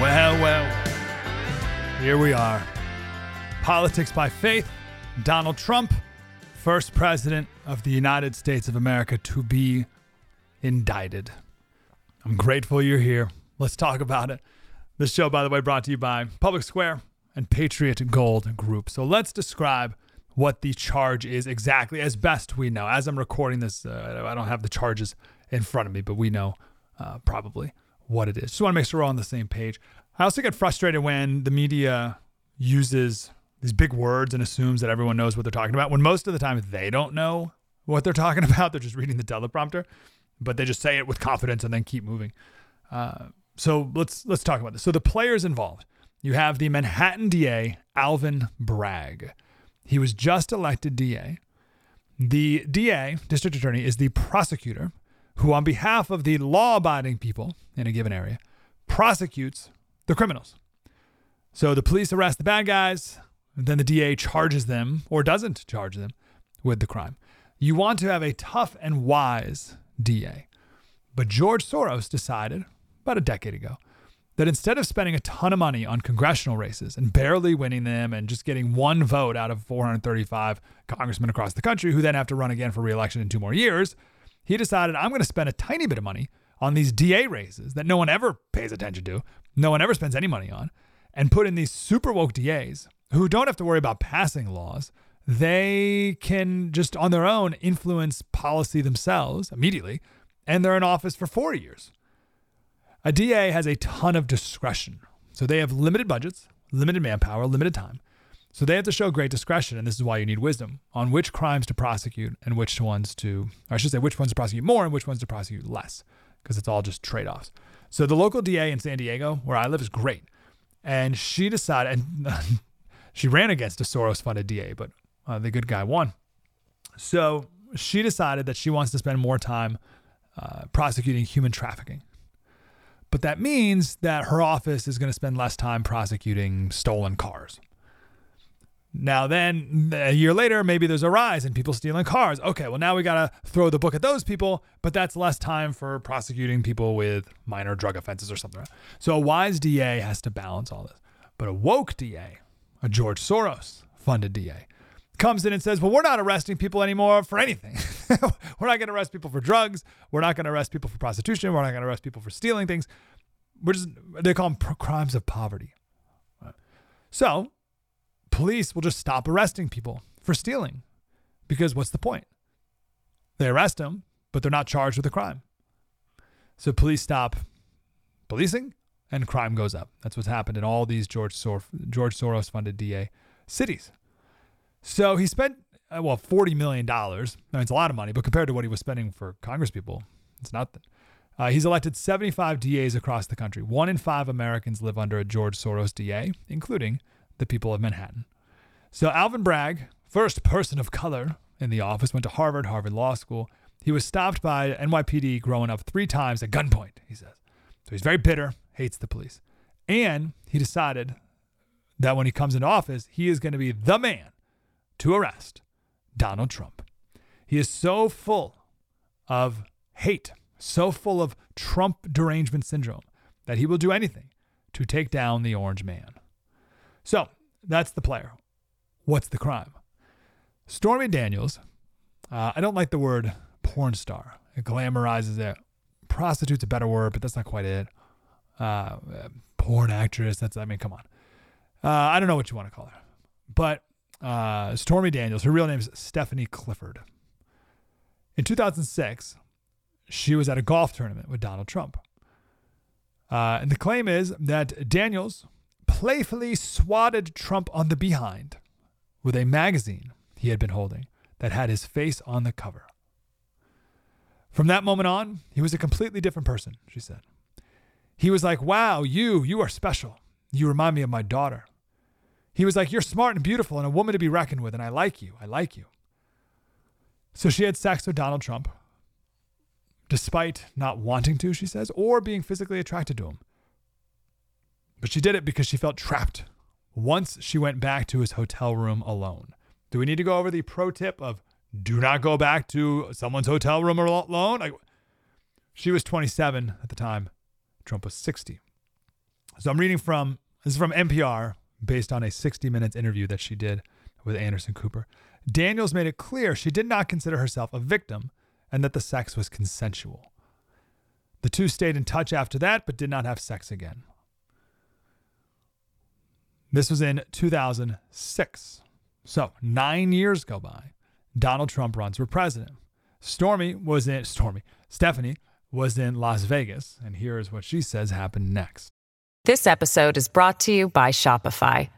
Well, well, here we are. Politics by faith. Donald Trump, first president of the United States of America to be indicted. I'm grateful you're here. Let's talk about it. This show, by the way, brought to you by Public Square and Patriot Gold Group. So let's describe what the charge is exactly as best we know. As I'm recording this, uh, I don't have the charges in front of me, but we know uh, probably what it is. Just want to make sure we're all on the same page. I also get frustrated when the media uses these big words and assumes that everyone knows what they're talking about when most of the time they don't know what they're talking about. They're just reading the teleprompter, but they just say it with confidence and then keep moving. Uh, so let's let's talk about this. So the players involved. You have the Manhattan DA Alvin Bragg. He was just elected DA. The DA, district attorney, is the prosecutor who, on behalf of the law abiding people in a given area, prosecutes the criminals. So the police arrest the bad guys, then the DA charges them or doesn't charge them with the crime. You want to have a tough and wise DA. But George Soros decided about a decade ago that instead of spending a ton of money on congressional races and barely winning them and just getting one vote out of 435 congressmen across the country who then have to run again for reelection in two more years, he decided I'm going to spend a tiny bit of money on these DA races that no one ever pays attention to, no one ever spends any money on, and put in these super woke DAs who don't have to worry about passing laws. They can just on their own influence policy themselves immediately, and they're in office for four years. A DA has a ton of discretion. So they have limited budgets, limited manpower, limited time. So they have to show great discretion, and this is why you need wisdom on which crimes to prosecute and which ones to, I should say, which ones to prosecute more and which ones to prosecute less, because it's all just trade offs. So the local DA in San Diego, where I live, is great. And she decided, and she ran against a Soros funded DA, but uh, the good guy won. So she decided that she wants to spend more time uh, prosecuting human trafficking. But that means that her office is going to spend less time prosecuting stolen cars. Now, then a year later, maybe there's a rise in people stealing cars. Okay, well, now we got to throw the book at those people, but that's less time for prosecuting people with minor drug offenses or something. So a wise DA has to balance all this. But a woke DA, a George Soros funded DA, comes in and says, well, we're not arresting people anymore for anything. we're not going to arrest people for drugs. We're not going to arrest people for prostitution. We're not going to arrest people for stealing things. We're just, they call them crimes of poverty. So police will just stop arresting people for stealing because what's the point? They arrest them, but they're not charged with a crime. So police stop policing and crime goes up. That's what's happened in all these George, Sor- George Soros funded DA cities. So he spent, uh, well, $40 million. I it's a lot of money, but compared to what he was spending for Congress people, it's nothing. Uh, he's elected 75 DAs across the country. One in five Americans live under a George Soros DA, including the people of Manhattan. So Alvin Bragg, first person of color in the office, went to Harvard, Harvard Law School. He was stopped by NYPD growing up three times at gunpoint, he says. So he's very bitter, hates the police. And he decided that when he comes into office, he is going to be the man to arrest Donald Trump. He is so full of hate, so full of Trump derangement syndrome that he will do anything to take down the orange man. So that's the player. What's the crime? Stormy Daniels, uh, I don't like the word porn star It glamorizes it. Prostitute's a better word, but that's not quite it. Uh, porn actress. That's I mean, come on. Uh, I don't know what you want to call her, but uh, Stormy Daniels. Her real name is Stephanie Clifford. In 2006, she was at a golf tournament with Donald Trump. Uh, and the claim is that Daniels playfully swatted Trump on the behind with a magazine he had been holding that had his face on the cover. From that moment on, he was a completely different person, she said. He was like, Wow, you, you are special. You remind me of my daughter. He was like, You're smart and beautiful and a woman to be reckoned with, and I like you. I like you. So she had sex with Donald Trump, despite not wanting to, she says, or being physically attracted to him. But she did it because she felt trapped once she went back to his hotel room alone. Do we need to go over the pro tip of do not go back to someone's hotel room alone? Like, she was 27 at the time. Trump was 60. So I'm reading from this is from NPR based on a 60 minutes interview that she did with Anderson Cooper. Daniels made it clear she did not consider herself a victim and that the sex was consensual. The two stayed in touch after that, but did not have sex again. This was in 2006. So nine years go by. Donald Trump runs for president. Stormy was in Stormy. Stephanie was in Las Vegas, and here is what she says happened next. This episode is brought to you by Shopify.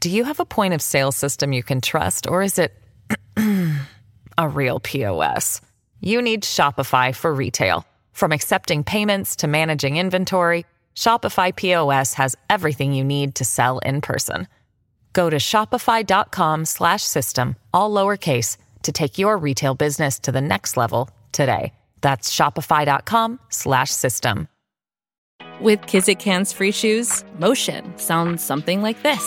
Do you have a point of sale system you can trust, or is it a real POS? You need Shopify for retail. From accepting payments to managing inventory, Shopify POS has everything you need to sell in person. Go to shopify.com/system all lowercase to take your retail business to the next level today. That's shopify.com/system. With Kizik hands free shoes, motion sounds something like this.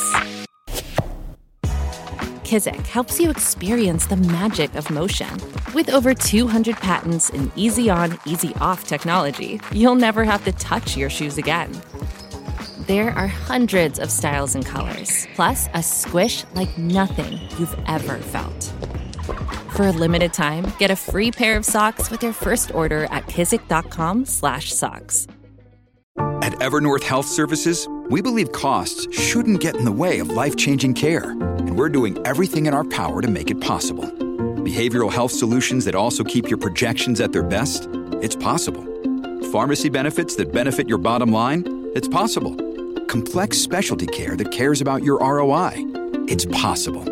Kizik helps you experience the magic of motion. With over 200 patents and easy on, easy off technology, you'll never have to touch your shoes again. There are hundreds of styles and colors, plus a squish like nothing you've ever felt. For a limited time, get a free pair of socks with your first order at kizik.com/socks. At Evernorth Health Services, we believe costs shouldn't get in the way of life-changing care, and we're doing everything in our power to make it possible. Behavioral health solutions that also keep your projections at their best? It's possible. Pharmacy benefits that benefit your bottom line? It's possible. Complex specialty care that cares about your ROI? It's possible.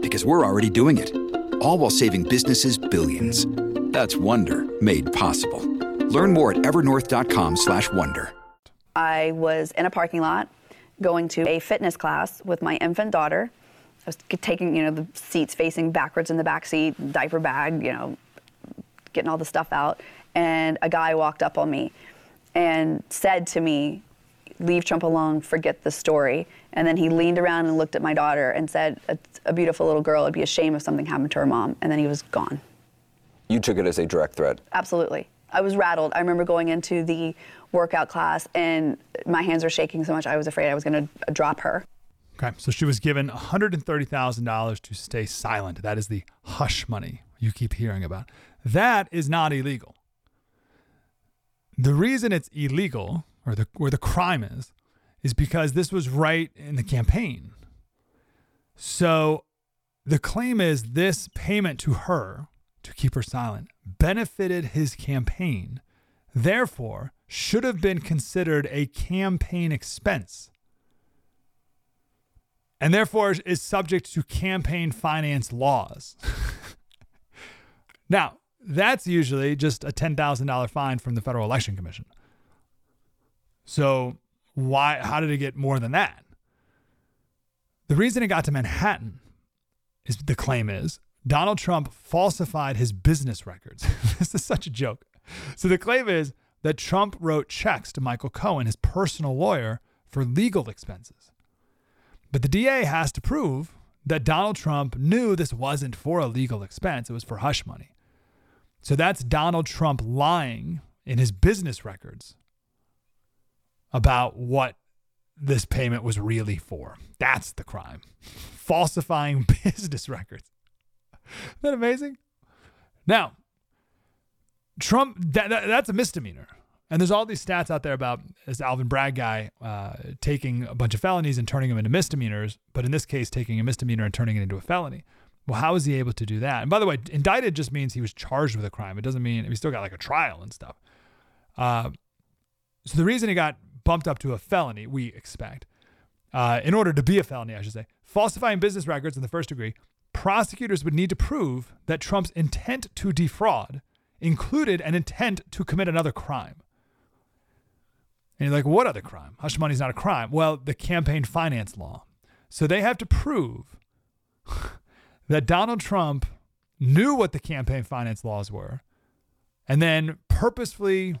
Because we're already doing it. All while saving businesses billions. That's Wonder made possible. Learn more at evernorth.com/wonder. I was in a parking lot going to a fitness class with my infant daughter. I was taking, you know, the seats facing backwards in the back seat, diaper bag, you know, getting all the stuff out. And a guy walked up on me and said to me, Leave Trump alone, forget the story. And then he leaned around and looked at my daughter and said, It's a beautiful little girl. It'd be a shame if something happened to her mom. And then he was gone. You took it as a direct threat. Absolutely. I was rattled. I remember going into the workout class and my hands were shaking so much I was afraid I was going to drop her. Okay, so she was given $130,000 to stay silent. That is the hush money you keep hearing about. That is not illegal. The reason it's illegal, or the where the crime is, is because this was right in the campaign. So the claim is this payment to her to keep her silent benefited his campaign, therefore should have been considered a campaign expense and therefore is subject to campaign finance laws. now, that's usually just a $10,000 fine from the Federal Election Commission. So, why how did it get more than that? The reason it got to Manhattan is the claim is Donald Trump falsified his business records. this is such a joke. So the claim is that Trump wrote checks to Michael Cohen, his personal lawyer, for legal expenses. But the DA has to prove that Donald Trump knew this wasn't for a legal expense, it was for hush money. So that's Donald Trump lying in his business records about what this payment was really for. That's the crime. Falsifying business records. Isn't that amazing? Now, Trump, that, that, that's a misdemeanor. And there's all these stats out there about this Alvin Bragg guy uh, taking a bunch of felonies and turning them into misdemeanors, but in this case, taking a misdemeanor and turning it into a felony. Well, how is he able to do that? And by the way, indicted just means he was charged with a crime. It doesn't mean he still got like a trial and stuff. Uh, so the reason he got bumped up to a felony, we expect, uh, in order to be a felony, I should say, falsifying business records in the first degree, prosecutors would need to prove that Trump's intent to defraud included an intent to commit another crime. And you're like, what other crime? Hush money is not a crime. Well, the campaign finance law. So they have to prove that Donald Trump knew what the campaign finance laws were and then purposefully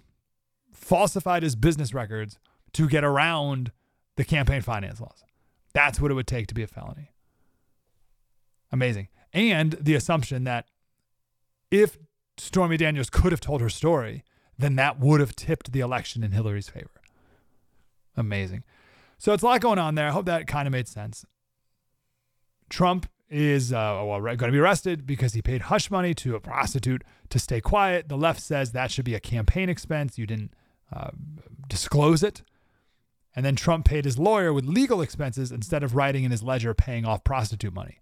falsified his business records to get around the campaign finance laws. That's what it would take to be a felony. Amazing. And the assumption that if Stormy Daniels could have told her story, then that would have tipped the election in Hillary's favor. Amazing. So it's a lot going on there. I hope that kind of made sense. Trump is uh, well, going to be arrested because he paid hush money to a prostitute to stay quiet. The left says that should be a campaign expense. You didn't uh, disclose it. And then Trump paid his lawyer with legal expenses instead of writing in his ledger paying off prostitute money.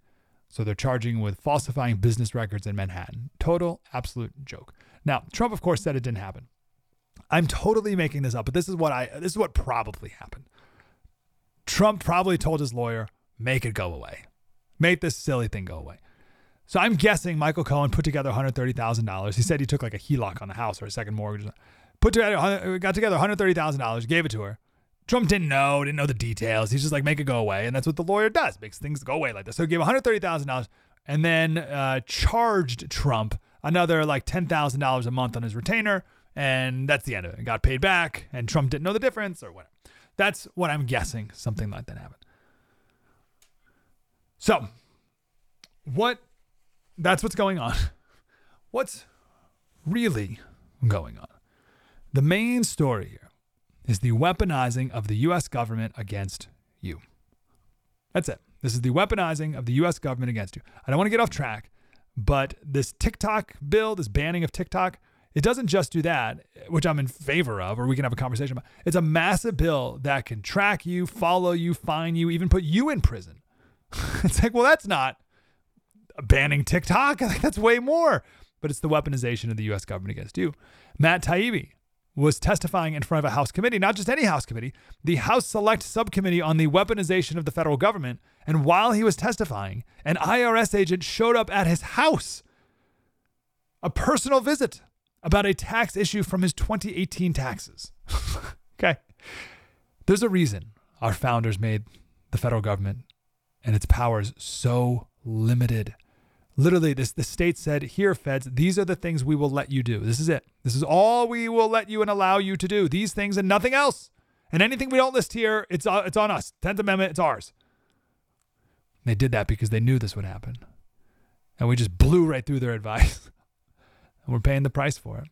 So they're charging with falsifying business records in Manhattan. Total, absolute joke. Now, Trump, of course, said it didn't happen. I'm totally making this up, but this is what I this is what probably happened. Trump probably told his lawyer, make it go away. Make this silly thing go away. So I'm guessing Michael Cohen put together $130,000. He said he took like a HELOC on the house or a second mortgage. Put together, got together $130,000, gave it to her. Trump didn't know, didn't know the details. He's just like, make it go away. And that's what the lawyer does, makes things go away like this. So he gave $130,000 and then uh, charged Trump another like $10,000 a month on his retainer. And that's the end of it. got paid back, and Trump didn't know the difference or whatever. That's what I'm guessing. Something like that happened. So, what? That's what's going on. What's really going on? The main story here is the weaponizing of the U.S. government against you. That's it. This is the weaponizing of the U.S. government against you. I don't want to get off track, but this TikTok bill, this banning of TikTok, it doesn't just do that, which I'm in favor of, or we can have a conversation about. It's a massive bill that can track you, follow you, fine you, even put you in prison. it's like, well, that's not banning TikTok. That's way more. But it's the weaponization of the U.S. government against you. Matt Taibbi was testifying in front of a House committee, not just any House committee, the House Select Subcommittee on the Weaponization of the Federal Government. And while he was testifying, an IRS agent showed up at his house. A personal visit about a tax issue from his 2018 taxes. okay. There's a reason our founders made the federal government and its powers so limited. Literally, this the state said, "Here, feds, these are the things we will let you do. This is it. This is all we will let you and allow you to do. These things and nothing else. And anything we don't list here, it's uh, it's on us. Tenth Amendment, it's ours." They did that because they knew this would happen, and we just blew right through their advice and we're paying the price for it.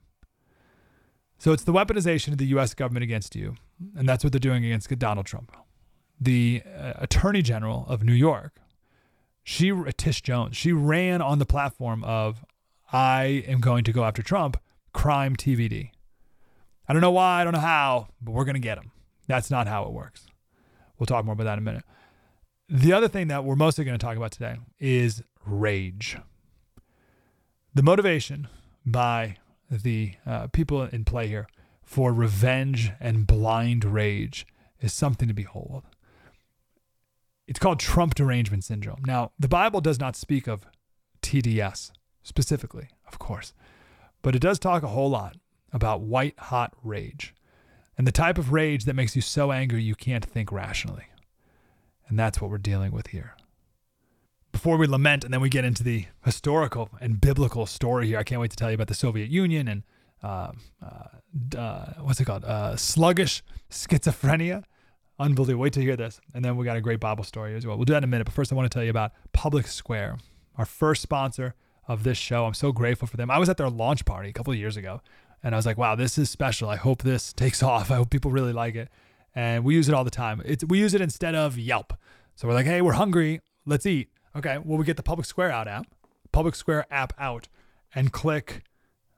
So it's the weaponization of the U.S. government against you, and that's what they're doing against Donald Trump. The uh, Attorney General of New York, she Tish Jones, she ran on the platform of "I am going to go after Trump." Crime TVD. I don't know why, I don't know how, but we're going to get him. That's not how it works. We'll talk more about that in a minute. The other thing that we're mostly going to talk about today is rage. The motivation by the uh, people in play here for revenge and blind rage is something to behold. It's called Trump derangement syndrome. Now, the Bible does not speak of TDS specifically, of course, but it does talk a whole lot about white hot rage and the type of rage that makes you so angry you can't think rationally. And that's what we're dealing with here before we lament and then we get into the historical and biblical story here, I can't wait to tell you about the Soviet Union and uh, uh, uh, what's it called? Uh, sluggish schizophrenia. Unbelievable. Wait to hear this. And then we got a great Bible story as well. We'll do that in a minute. But first, I want to tell you about Public Square, our first sponsor of this show. I'm so grateful for them. I was at their launch party a couple of years ago and I was like, wow, this is special. I hope this takes off. I hope people really like it. And we use it all the time. It's, we use it instead of Yelp. So we're like, hey, we're hungry. Let's eat. Okay, well, we get the Public Square out app, Public Square app out, and click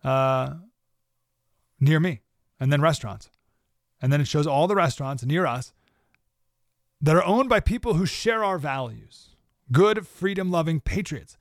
uh, near me, and then restaurants. And then it shows all the restaurants near us that are owned by people who share our values good, freedom loving patriots.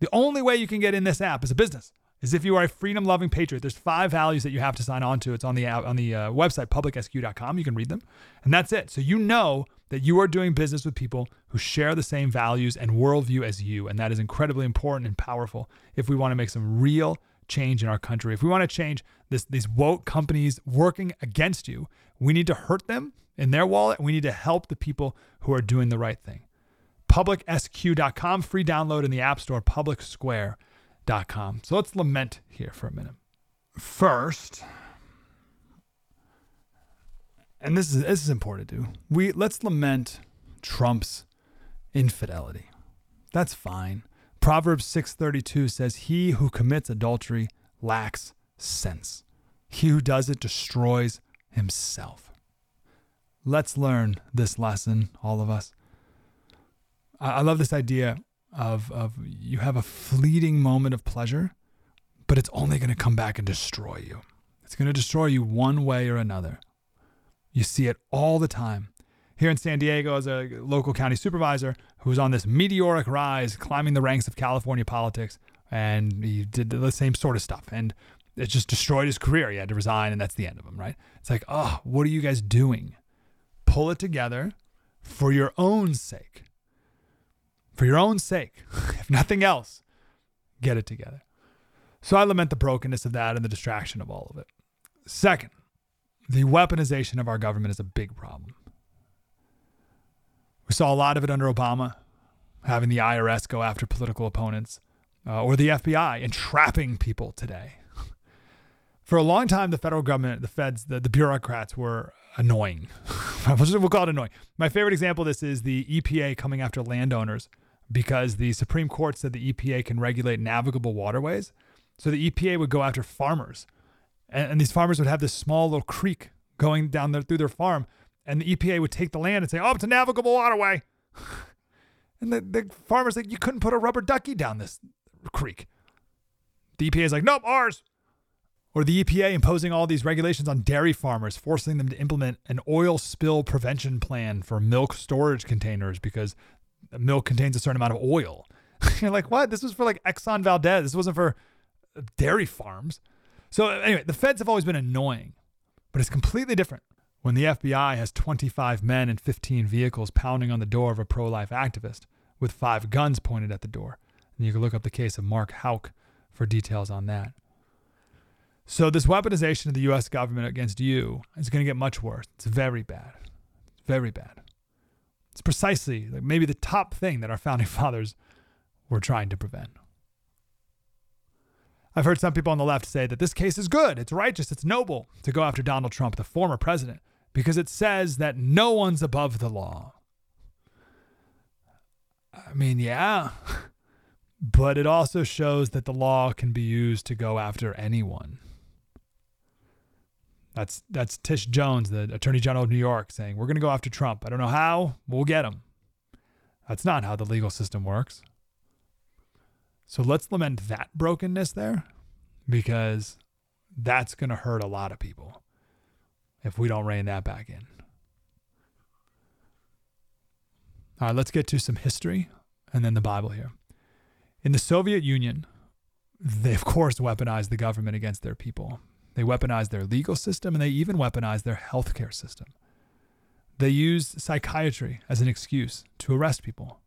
The only way you can get in this app is a business is if you are a freedom loving patriot. There's five values that you have to sign on to. It's on the on the uh, website publicsq.com. You can read them, and that's it. So you know that you are doing business with people who share the same values and worldview as you, and that is incredibly important and powerful if we want to make some real change in our country. If we want to change this, these woke companies working against you, we need to hurt them in their wallet, we need to help the people who are doing the right thing. PublicSQ.com, free download in the App Store, PublicSquare.com. So let's lament here for a minute. First, and this is this is important to do. We let's lament Trump's infidelity. That's fine. Proverbs 6:32 says he who commits adultery lacks sense. He who does it destroys himself. Let's learn this lesson, all of us. I love this idea of, of you have a fleeting moment of pleasure, but it's only going to come back and destroy you. It's going to destroy you one way or another. You see it all the time. Here in San Diego, as a local county supervisor who was on this meteoric rise, climbing the ranks of California politics, and he did the same sort of stuff. And it just destroyed his career. He had to resign, and that's the end of him, right? It's like, oh, what are you guys doing? Pull it together for your own sake for your own sake, if nothing else, get it together. So I lament the brokenness of that and the distraction of all of it. Second, the weaponization of our government is a big problem. We saw a lot of it under Obama, having the IRS go after political opponents, uh, or the FBI entrapping people today. For a long time, the federal government, the feds, the, the bureaucrats were annoying. we'll call it annoying. My favorite example of this is the EPA coming after landowners because the Supreme Court said the EPA can regulate navigable waterways. So the EPA would go after farmers, and, and these farmers would have this small little creek going down there through their farm, and the EPA would take the land and say, "Oh, it's a navigable waterway," and the, the farmers like, "You couldn't put a rubber ducky down this creek." The EPA is like, "Nope, ours." Or the EPA imposing all these regulations on dairy farmers, forcing them to implement an oil spill prevention plan for milk storage containers because milk contains a certain amount of oil. You're like, what? This was for like Exxon Valdez. This wasn't for dairy farms. So uh, anyway, the feds have always been annoying, but it's completely different when the FBI has 25 men and 15 vehicles pounding on the door of a pro-life activist with five guns pointed at the door. And you can look up the case of Mark Houck for details on that. So this weaponization of the U.S. government against you is going to get much worse. It's very bad. It's Very bad. It's precisely like maybe the top thing that our founding fathers were trying to prevent. I've heard some people on the left say that this case is good, it's righteous, it's noble to go after Donald Trump, the former president, because it says that no one's above the law. I mean, yeah, but it also shows that the law can be used to go after anyone. That's that's Tish Jones, the Attorney General of New York, saying we're going to go after Trump. I don't know how. We'll get him. That's not how the legal system works. So let's lament that brokenness there because that's going to hurt a lot of people if we don't rein that back in. All right, let's get to some history and then the Bible here. In the Soviet Union, they of course weaponized the government against their people. They weaponize their legal system and they even weaponize their healthcare system. They use psychiatry as an excuse to arrest people.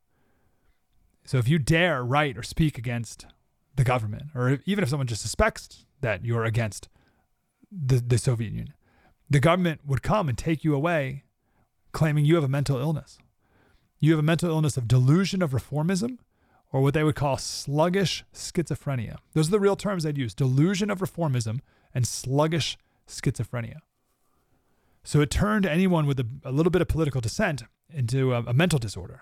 So if you dare write or speak against the government, or even if someone just suspects that you're against the, the Soviet Union, the government would come and take you away claiming you have a mental illness. You have a mental illness of delusion of reformism or what they would call sluggish schizophrenia. Those are the real terms they'd use delusion of reformism and sluggish schizophrenia. So it turned anyone with a, a little bit of political dissent into a, a mental disorder,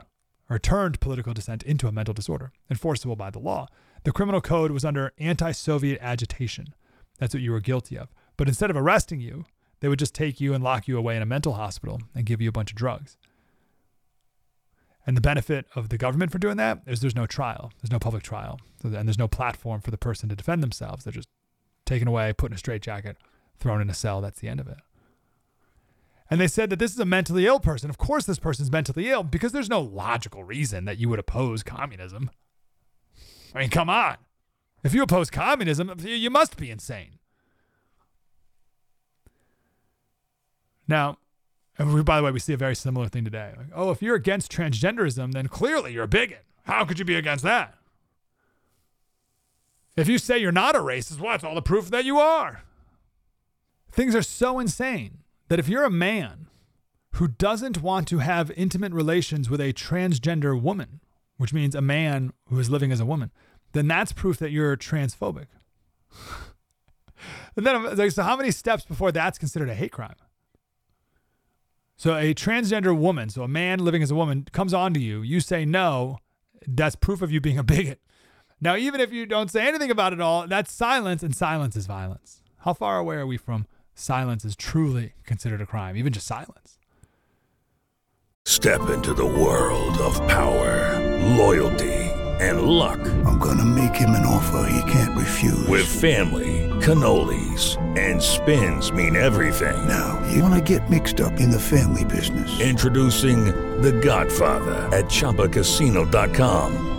or turned political dissent into a mental disorder, enforceable by the law. The criminal code was under anti Soviet agitation. That's what you were guilty of. But instead of arresting you, they would just take you and lock you away in a mental hospital and give you a bunch of drugs. And the benefit of the government for doing that is there's no trial, there's no public trial, and there's no platform for the person to defend themselves. They're just taken away, put in a straitjacket, thrown in a cell. That's the end of it. And they said that this is a mentally ill person. Of course, this person's mentally ill because there's no logical reason that you would oppose communism. I mean, come on. If you oppose communism, you must be insane. Now, we, by the way, we see a very similar thing today. Like, oh, if you're against transgenderism, then clearly you're a bigot. How could you be against that? If you say you're not a racist, what's all the proof that you are? Things are so insane that if you're a man who doesn't want to have intimate relations with a transgender woman, which means a man who is living as a woman, then that's proof that you're transphobic. and then, like, so how many steps before that's considered a hate crime? So a transgender woman, so a man living as a woman, comes on to you. You say no. That's proof of you being a bigot. Now, even if you don't say anything about it all, that's silence, and silence is violence. How far away are we from silence is truly considered a crime, even just silence? Step into the world of power, loyalty, and luck. I'm going to make him an offer he can't refuse. With family, cannolis, and spins mean everything. Now, you want to get mixed up in the family business? Introducing The Godfather at Chumbacasino.com.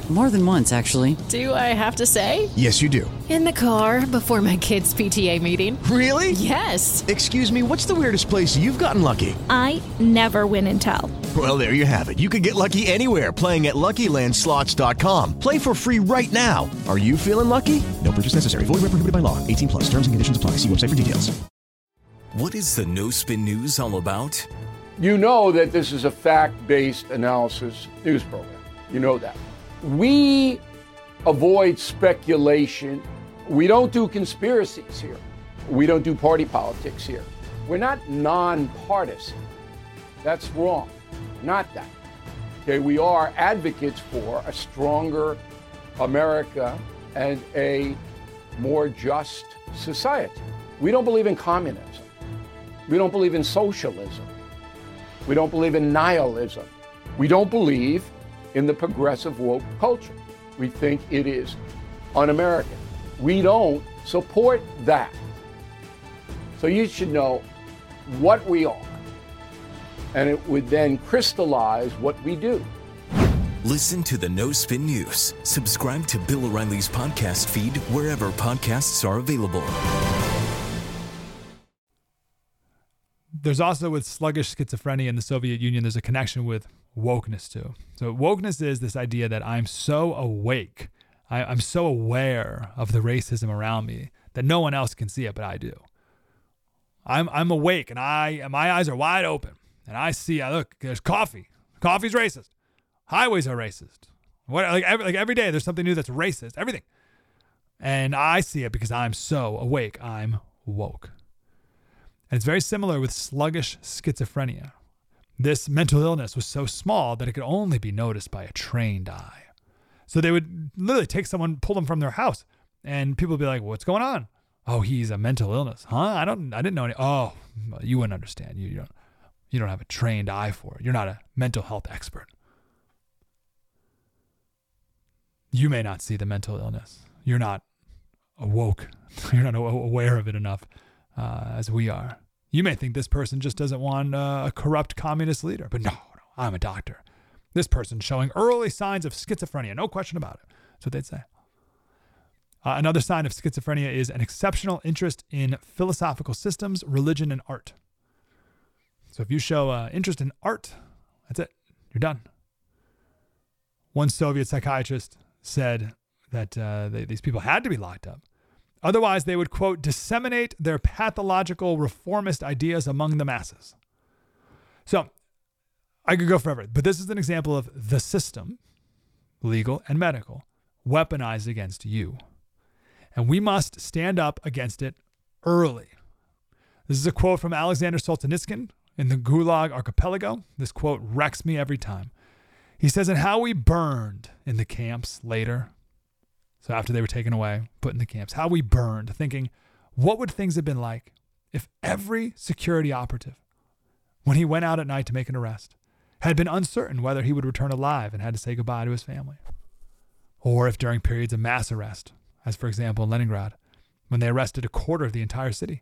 More than once, actually. Do I have to say? Yes, you do. In the car before my kids' PTA meeting. Really? Yes. Excuse me, what's the weirdest place you've gotten lucky? I never win and tell. Well, there you have it. You can get lucky anywhere playing at LuckyLandSlots.com. Play for free right now. Are you feeling lucky? No purchase necessary. Void where prohibited by law. 18 plus. Terms and conditions apply. See website for details. What is the No Spin News all about? You know that this is a fact-based analysis news program. You know that. We avoid speculation. We don't do conspiracies here. We don't do party politics here. We're not nonpartisan. That's wrong. Not that. Okay, we are advocates for a stronger America and a more just society. We don't believe in communism. We don't believe in socialism. We don't believe in nihilism. We don't believe in the progressive woke culture. We think it is un American. We don't support that. So you should know what we are, and it would then crystallize what we do. Listen to the No Spin News. Subscribe to Bill O'Reilly's podcast feed wherever podcasts are available. There's also with sluggish schizophrenia in the Soviet Union, there's a connection with wokeness to. So wokeness is this idea that I'm so awake, I, I'm so aware of the racism around me that no one else can see it, but I do. I'm I'm awake and I my eyes are wide open and I see. I look. There's coffee. Coffee's racist. Highways are racist. What like every, like every day there's something new that's racist. Everything. And I see it because I'm so awake. I'm woke. And it's very similar with sluggish schizophrenia. This mental illness was so small that it could only be noticed by a trained eye. So they would literally take someone, pull them from their house, and people would be like, "What's going on?" Oh, he's a mental illness, huh? I don't, I didn't know any. Oh, you wouldn't understand. You, you don't, you don't have a trained eye for it. You're not a mental health expert. You may not see the mental illness. You're not awoke. You're not aware of it enough uh, as we are. You may think this person just doesn't want uh, a corrupt communist leader, but no, no, I'm a doctor. This person's showing early signs of schizophrenia, no question about it. That's what they'd say. Uh, another sign of schizophrenia is an exceptional interest in philosophical systems, religion, and art. So if you show uh, interest in art, that's it. You're done. One Soviet psychiatrist said that uh, they, these people had to be locked up. Otherwise, they would, quote, disseminate their pathological reformist ideas among the masses. So I could go forever, but this is an example of the system, legal and medical, weaponized against you. And we must stand up against it early. This is a quote from Alexander Solzhenitsyn in the Gulag Archipelago. This quote wrecks me every time. He says, and how we burned in the camps later. So after they were taken away, put in the camps, how we burned, thinking, what would things have been like if every security operative, when he went out at night to make an arrest, had been uncertain whether he would return alive and had to say goodbye to his family? Or if during periods of mass arrest, as for example in Leningrad, when they arrested a quarter of the entire city,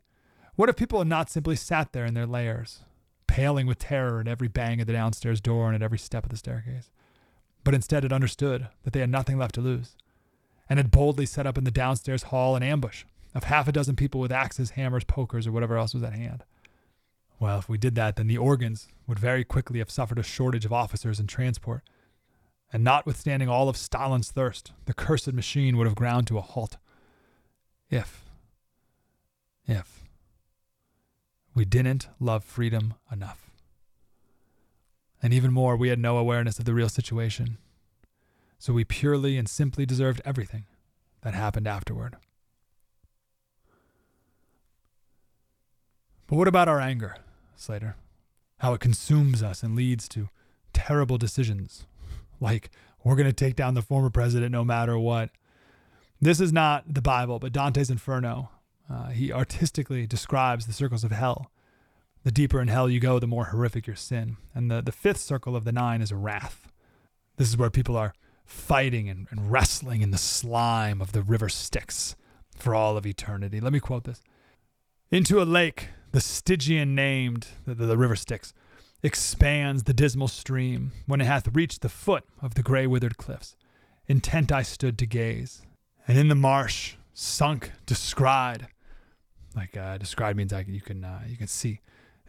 what if people had not simply sat there in their lairs, paling with terror at every bang of the downstairs door and at every step of the staircase, but instead had understood that they had nothing left to lose, and had boldly set up in the downstairs hall an ambush of half a dozen people with axes, hammers, pokers, or whatever else was at hand? Well, if we did that, then the organs would very quickly have suffered a shortage of officers and transport. And notwithstanding all of Stalin's thirst, the cursed machine would have ground to a halt. If, if we didn't love freedom enough. And even more, we had no awareness of the real situation. So we purely and simply deserved everything that happened afterward. But what about our anger, Slater? How it consumes us and leads to terrible decisions, like we're going to take down the former president no matter what. This is not the Bible, but Dante's Inferno. Uh, he artistically describes the circles of hell. The deeper in hell you go, the more horrific your sin. And the, the fifth circle of the nine is wrath. This is where people are fighting and, and wrestling in the slime of the river Styx for all of eternity. Let me quote this Into a lake the Stygian named, the, the, river Styx, expands the dismal stream when it hath reached the foot of the gray withered cliffs. Intent I stood to gaze, and in the marsh sunk descried, like uh, descried means like you can uh, you can see,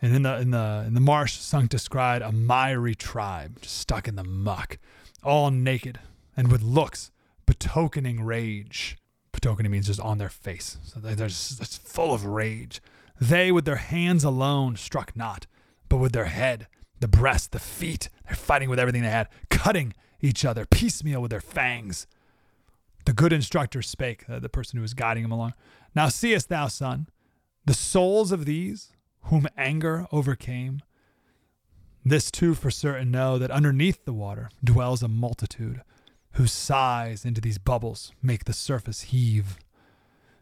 and in the in the in the marsh sunk descried a miry tribe just stuck in the muck, all naked and with looks betokening rage. Betokening means just on their face, so they're just full of rage. They, with their hands alone, struck not, but with their head, the breast, the feet, they're fighting with everything they had, cutting each other piecemeal with their fangs. The good instructor spake, uh, the person who was guiding him along. Now seest thou, son, the souls of these whom anger overcame. This too for certain know that underneath the water dwells a multitude whose sighs into these bubbles make the surface heave.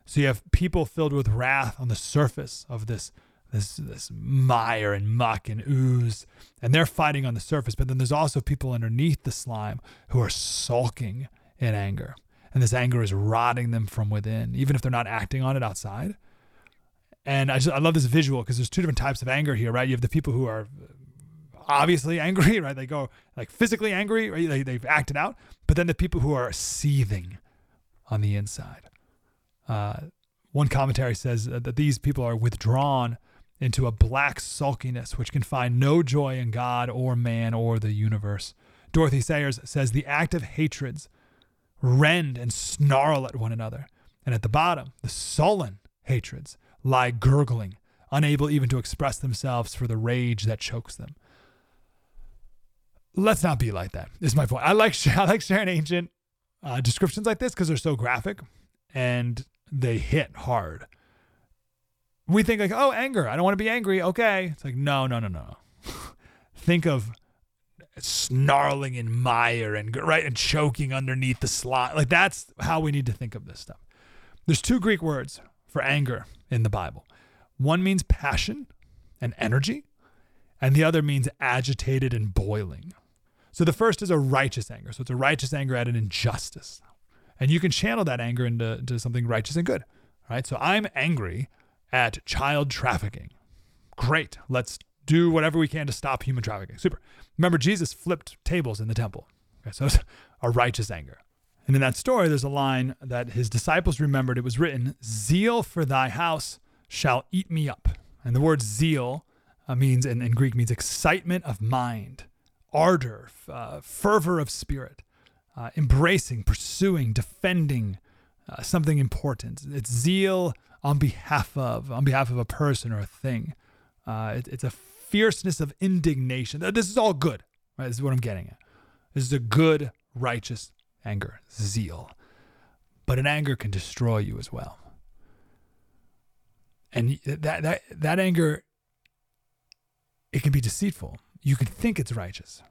So you have people filled with wrath on the surface of this this this mire and muck and ooze, and they're fighting on the surface. But then there's also people underneath the slime who are sulking in anger, and this anger is rotting them from within, even if they're not acting on it outside. And I just I love this visual because there's two different types of anger here, right? You have the people who are obviously angry, right? They go like physically angry, right? They, they've acted out, but then the people who are seething on the inside. Uh, one commentary says that these people are withdrawn into a black sulkiness which can find no joy in God or man or the universe. Dorothy Sayers says the active hatreds rend and snarl at one another. And at the bottom, the sullen hatreds lie gurgling, unable even to express themselves for the rage that chokes them. Let's not be like that. Is my point. I like I like sharing ancient uh, descriptions like this because they're so graphic, and they hit hard. We think like, oh, anger. I don't want to be angry. Okay. It's like, no, no, no, no. think of snarling in mire and right and choking underneath the slot. Like that's how we need to think of this stuff. There's two Greek words for anger in the Bible. One means passion and energy, and the other means agitated and boiling. So the first is a righteous anger. So it's a righteous anger at an injustice and you can channel that anger into, into something righteous and good. Right? So I'm angry at child trafficking. Great. Let's do whatever we can to stop human trafficking. Super. Remember, Jesus flipped tables in the temple. Okay, so it's a righteous anger. And in that story, there's a line that his disciples remembered. It was written, Zeal for thy house shall eat me up. And the word zeal uh, means, in, in Greek, means excitement of mind, ardor, uh, fervor of spirit uh, embracing, pursuing, defending uh, something important. It's zeal on behalf of, on behalf of a person or a thing. Uh, it, it's a fierceness of indignation. This is all good, right? This is what I'm getting at. This is a good, righteous anger, zeal. But an anger can destroy you as well. And that, that, that anger, it can be deceitful. You can think it's righteous,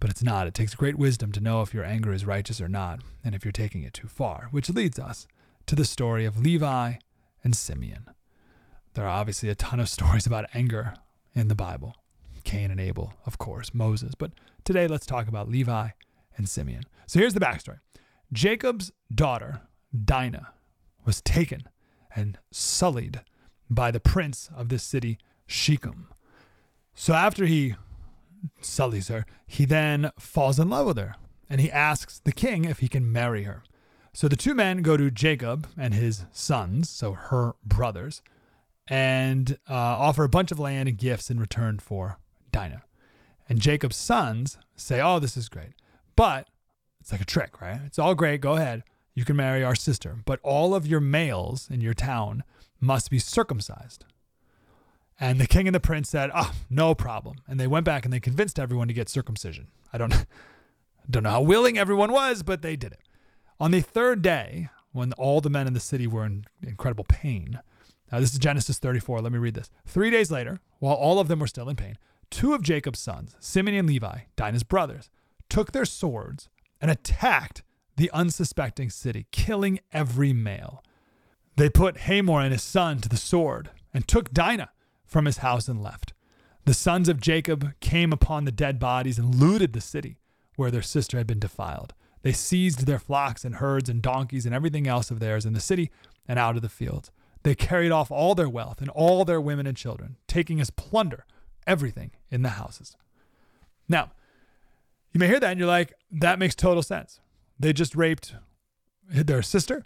but it's not. It takes great wisdom to know if your anger is righteous or not, and if you're taking it too far, which leads us to the story of Levi and Simeon. There are obviously a ton of stories about anger in the Bible Cain and Abel, of course, Moses. But today, let's talk about Levi and Simeon. So here's the backstory Jacob's daughter, Dinah, was taken and sullied by the prince of this city, Shechem. So after he sullies her, he then falls in love with her and he asks the king if he can marry her. So the two men go to Jacob and his sons, so her brothers, and uh, offer a bunch of land and gifts in return for Dinah. And Jacob's sons say, Oh, this is great. But it's like a trick, right? It's all great. Go ahead. You can marry our sister. But all of your males in your town must be circumcised. And the king and the prince said, Oh, no problem. And they went back and they convinced everyone to get circumcision. I don't, don't know how willing everyone was, but they did it. On the third day, when all the men in the city were in incredible pain, now this is Genesis 34. Let me read this. Three days later, while all of them were still in pain, two of Jacob's sons, Simeon and Levi, Dinah's brothers, took their swords and attacked the unsuspecting city, killing every male. They put Hamor and his son to the sword and took Dinah from his house and left. The sons of Jacob came upon the dead bodies and looted the city where their sister had been defiled. They seized their flocks and herds and donkeys and everything else of theirs in the city and out of the fields. They carried off all their wealth and all their women and children, taking as plunder everything in the houses. Now, you may hear that and you're like, that makes total sense. They just raped their sister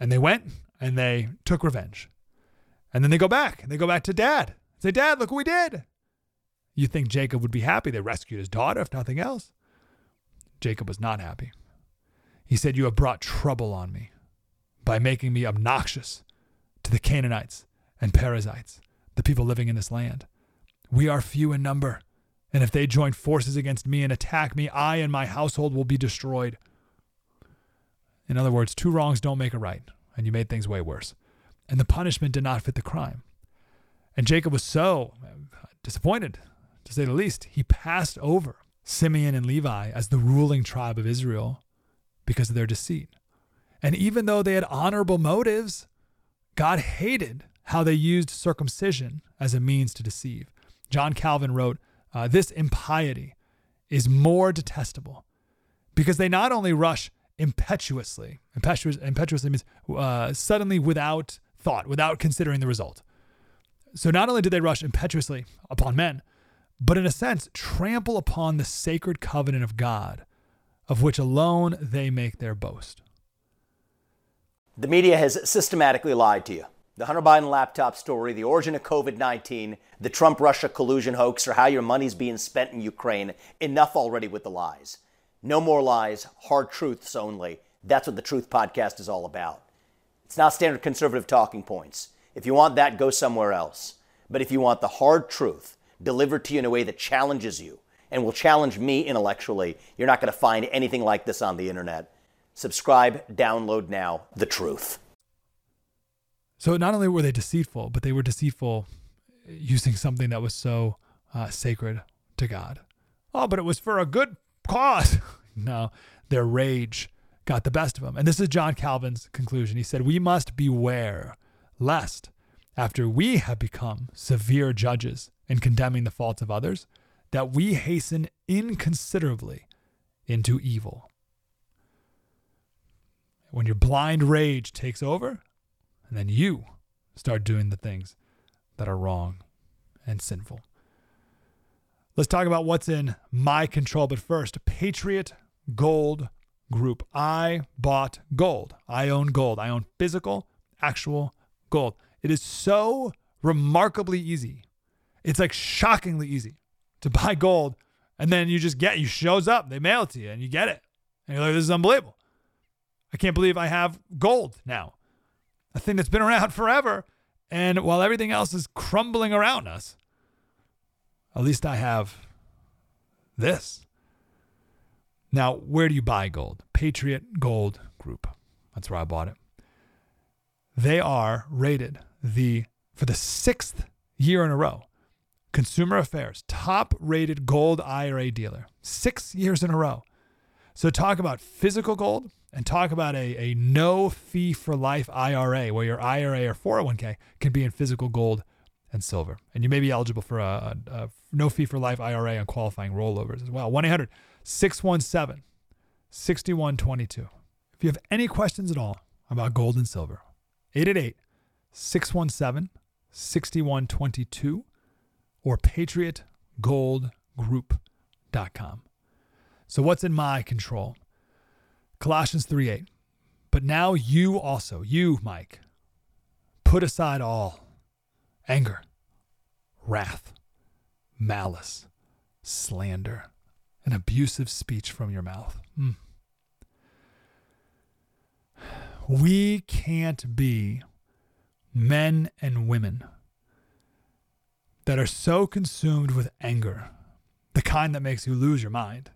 and they went and they took revenge. And then they go back and they go back to dad. Say, Dad, look what we did. You think Jacob would be happy they rescued his daughter, if nothing else? Jacob was not happy. He said, You have brought trouble on me by making me obnoxious to the Canaanites and Perizzites, the people living in this land. We are few in number, and if they join forces against me and attack me, I and my household will be destroyed. In other words, two wrongs don't make a right, and you made things way worse. And the punishment did not fit the crime. And Jacob was so disappointed, to say the least. He passed over Simeon and Levi as the ruling tribe of Israel because of their deceit. And even though they had honorable motives, God hated how they used circumcision as a means to deceive. John Calvin wrote, uh, This impiety is more detestable because they not only rush impetuously, impetuous, impetuously means uh, suddenly without thought, without considering the result. So not only did they rush impetuously upon men, but in a sense, trample upon the sacred covenant of God, of which alone they make their boast. The media has systematically lied to you. The Hunter Biden laptop story, the origin of COVID 19, the Trump Russia collusion hoax, or how your money's being spent in Ukraine. Enough already with the lies. No more lies, hard truths only. That's what the Truth Podcast is all about. It's not standard conservative talking points. If you want that, go somewhere else. But if you want the hard truth delivered to you in a way that challenges you and will challenge me intellectually, you're not going to find anything like this on the internet. Subscribe, download now, The Truth. So not only were they deceitful, but they were deceitful using something that was so uh, sacred to God. Oh, but it was for a good cause. no, their rage got the best of them. And this is John Calvin's conclusion. He said, We must beware lest, after we have become severe judges in condemning the faults of others, that we hasten inconsiderably into evil. When your blind rage takes over, and then you start doing the things that are wrong and sinful. Let's talk about what's in my control. But first, Patriot Gold Group. I bought gold. I own gold. I own physical, actual gold. It is so remarkably easy. It's like shockingly easy to buy gold. And then you just get, you shows up, they mail it to you and you get it. And you're like, this is unbelievable. I can't believe I have gold now. A thing that's been around forever. And while everything else is crumbling around us, at least I have this. Now, where do you buy gold? Patriot Gold Group. That's where I bought it. They are rated the for the sixth year in a row Consumer Affairs, top rated gold IRA dealer, six years in a row. So talk about physical gold and talk about a, a no fee for life IRA where your IRA or 401k can be in physical gold and silver. And you may be eligible for a, a, a no fee for life IRA on qualifying rollovers as well. 1 800 617 6122. If you have any questions at all about gold and silver, 888 617 6122 or patriotgoldgroup.com. So, what's in my control? Colossians 3 8. But now you also, you, Mike, put aside all anger, wrath, malice, slander, and abusive speech from your mouth. Mm. We can't be men and women that are so consumed with anger, the kind that makes you lose your mind,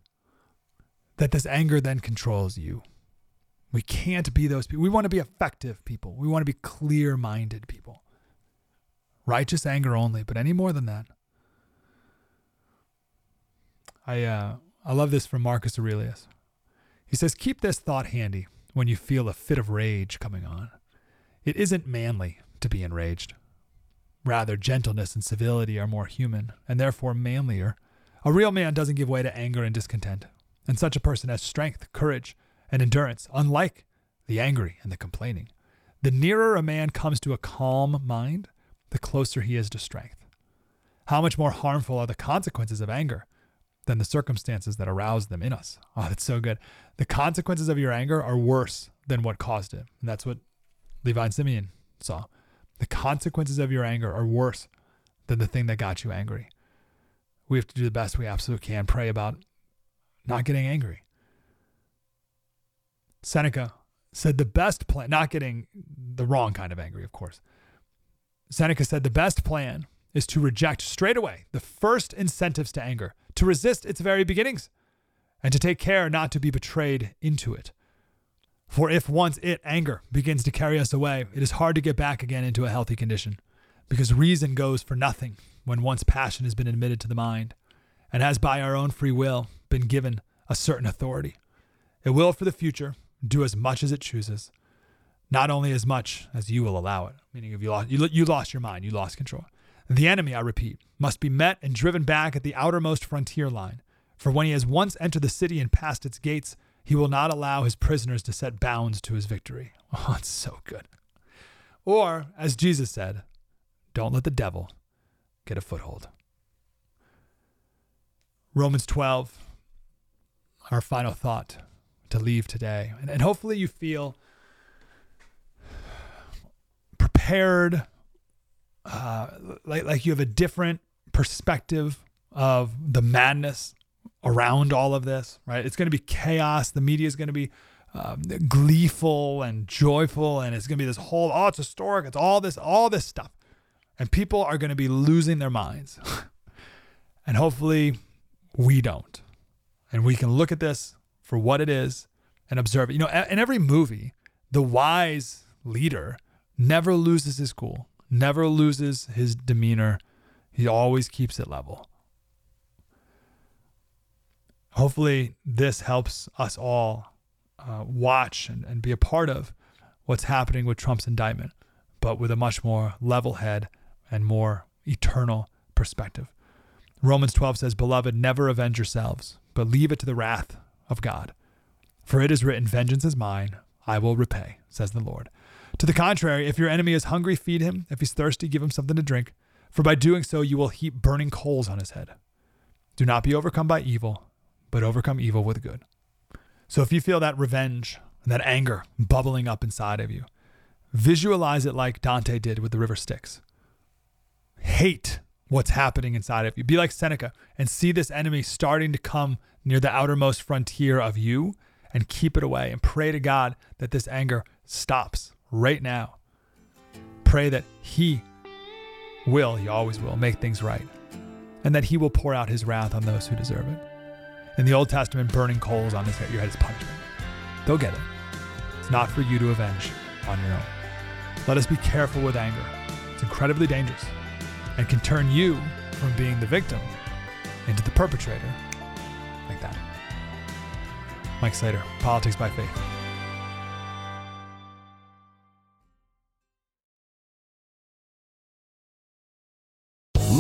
that this anger then controls you. We can't be those people. We want to be effective people. We want to be clear minded people. Righteous anger only, but any more than that. I uh, I love this from Marcus Aurelius. He says, "Keep this thought handy when you feel a fit of rage coming on. It isn't manly to be enraged. Rather, gentleness and civility are more human and therefore manlier. A real man doesn't give way to anger and discontent, and such a person has strength, courage, and endurance, unlike the angry and the complaining. The nearer a man comes to a calm mind, the closer he is to strength. How much more harmful are the consequences of anger than the circumstances that arouse them in us? Oh, that's so good. The consequences of your anger are worse than what caused it. And that's what Levi and Simeon saw. The consequences of your anger are worse than the thing that got you angry. We have to do the best we absolutely can. Pray about not getting angry. Seneca said the best plan, not getting the wrong kind of angry, of course. Seneca said the best plan is to reject straight away the first incentives to anger, to resist its very beginnings, and to take care not to be betrayed into it. For if once it, anger, begins to carry us away, it is hard to get back again into a healthy condition, because reason goes for nothing when once passion has been admitted to the mind, and has by our own free will been given a certain authority. It will, for the future, do as much as it chooses, not only as much as you will allow it. Meaning, if you lost, you, you lost your mind, you lost control. The enemy, I repeat, must be met and driven back at the outermost frontier line. For when he has once entered the city and passed its gates, he will not allow his prisoners to set bounds to his victory. Oh, it's so good. Or, as Jesus said, don't let the devil get a foothold. Romans 12, our final thought to leave today. And, and hopefully you feel prepared, uh, like, like you have a different perspective of the madness around all of this, right? It's going to be chaos. The media is going to be um, gleeful and joyful, and it's going to be this whole, oh, it's historic. It's all this, all this stuff. And people are going to be losing their minds. and hopefully we don't. And we can look at this for what it is and observe it. You know, in every movie, the wise leader never loses his cool, never loses his demeanor. He always keeps it level. Hopefully, this helps us all uh, watch and, and be a part of what's happening with Trump's indictment, but with a much more level head and more eternal perspective. Romans 12 says, Beloved, never avenge yourselves, but leave it to the wrath of God. For it is written, Vengeance is mine, I will repay, says the Lord. To the contrary, if your enemy is hungry, feed him. If he's thirsty, give him something to drink. For by doing so, you will heap burning coals on his head. Do not be overcome by evil, but overcome evil with good. So if you feel that revenge and that anger bubbling up inside of you, visualize it like Dante did with the river Styx. Hate what's happening inside of you. Be like Seneca and see this enemy starting to come near the outermost frontier of you and keep it away and pray to God that this anger stops right now. Pray that He will, He always will, make things right and that He will pour out His wrath on those who deserve it. In the Old Testament, burning coals on his head, your head is punishment. They'll get it. It's not for you to avenge on your own. Let us be careful with anger. It's incredibly dangerous and can turn you from being the victim into the perpetrator. Like that. Mike Slater, Politics by Faith.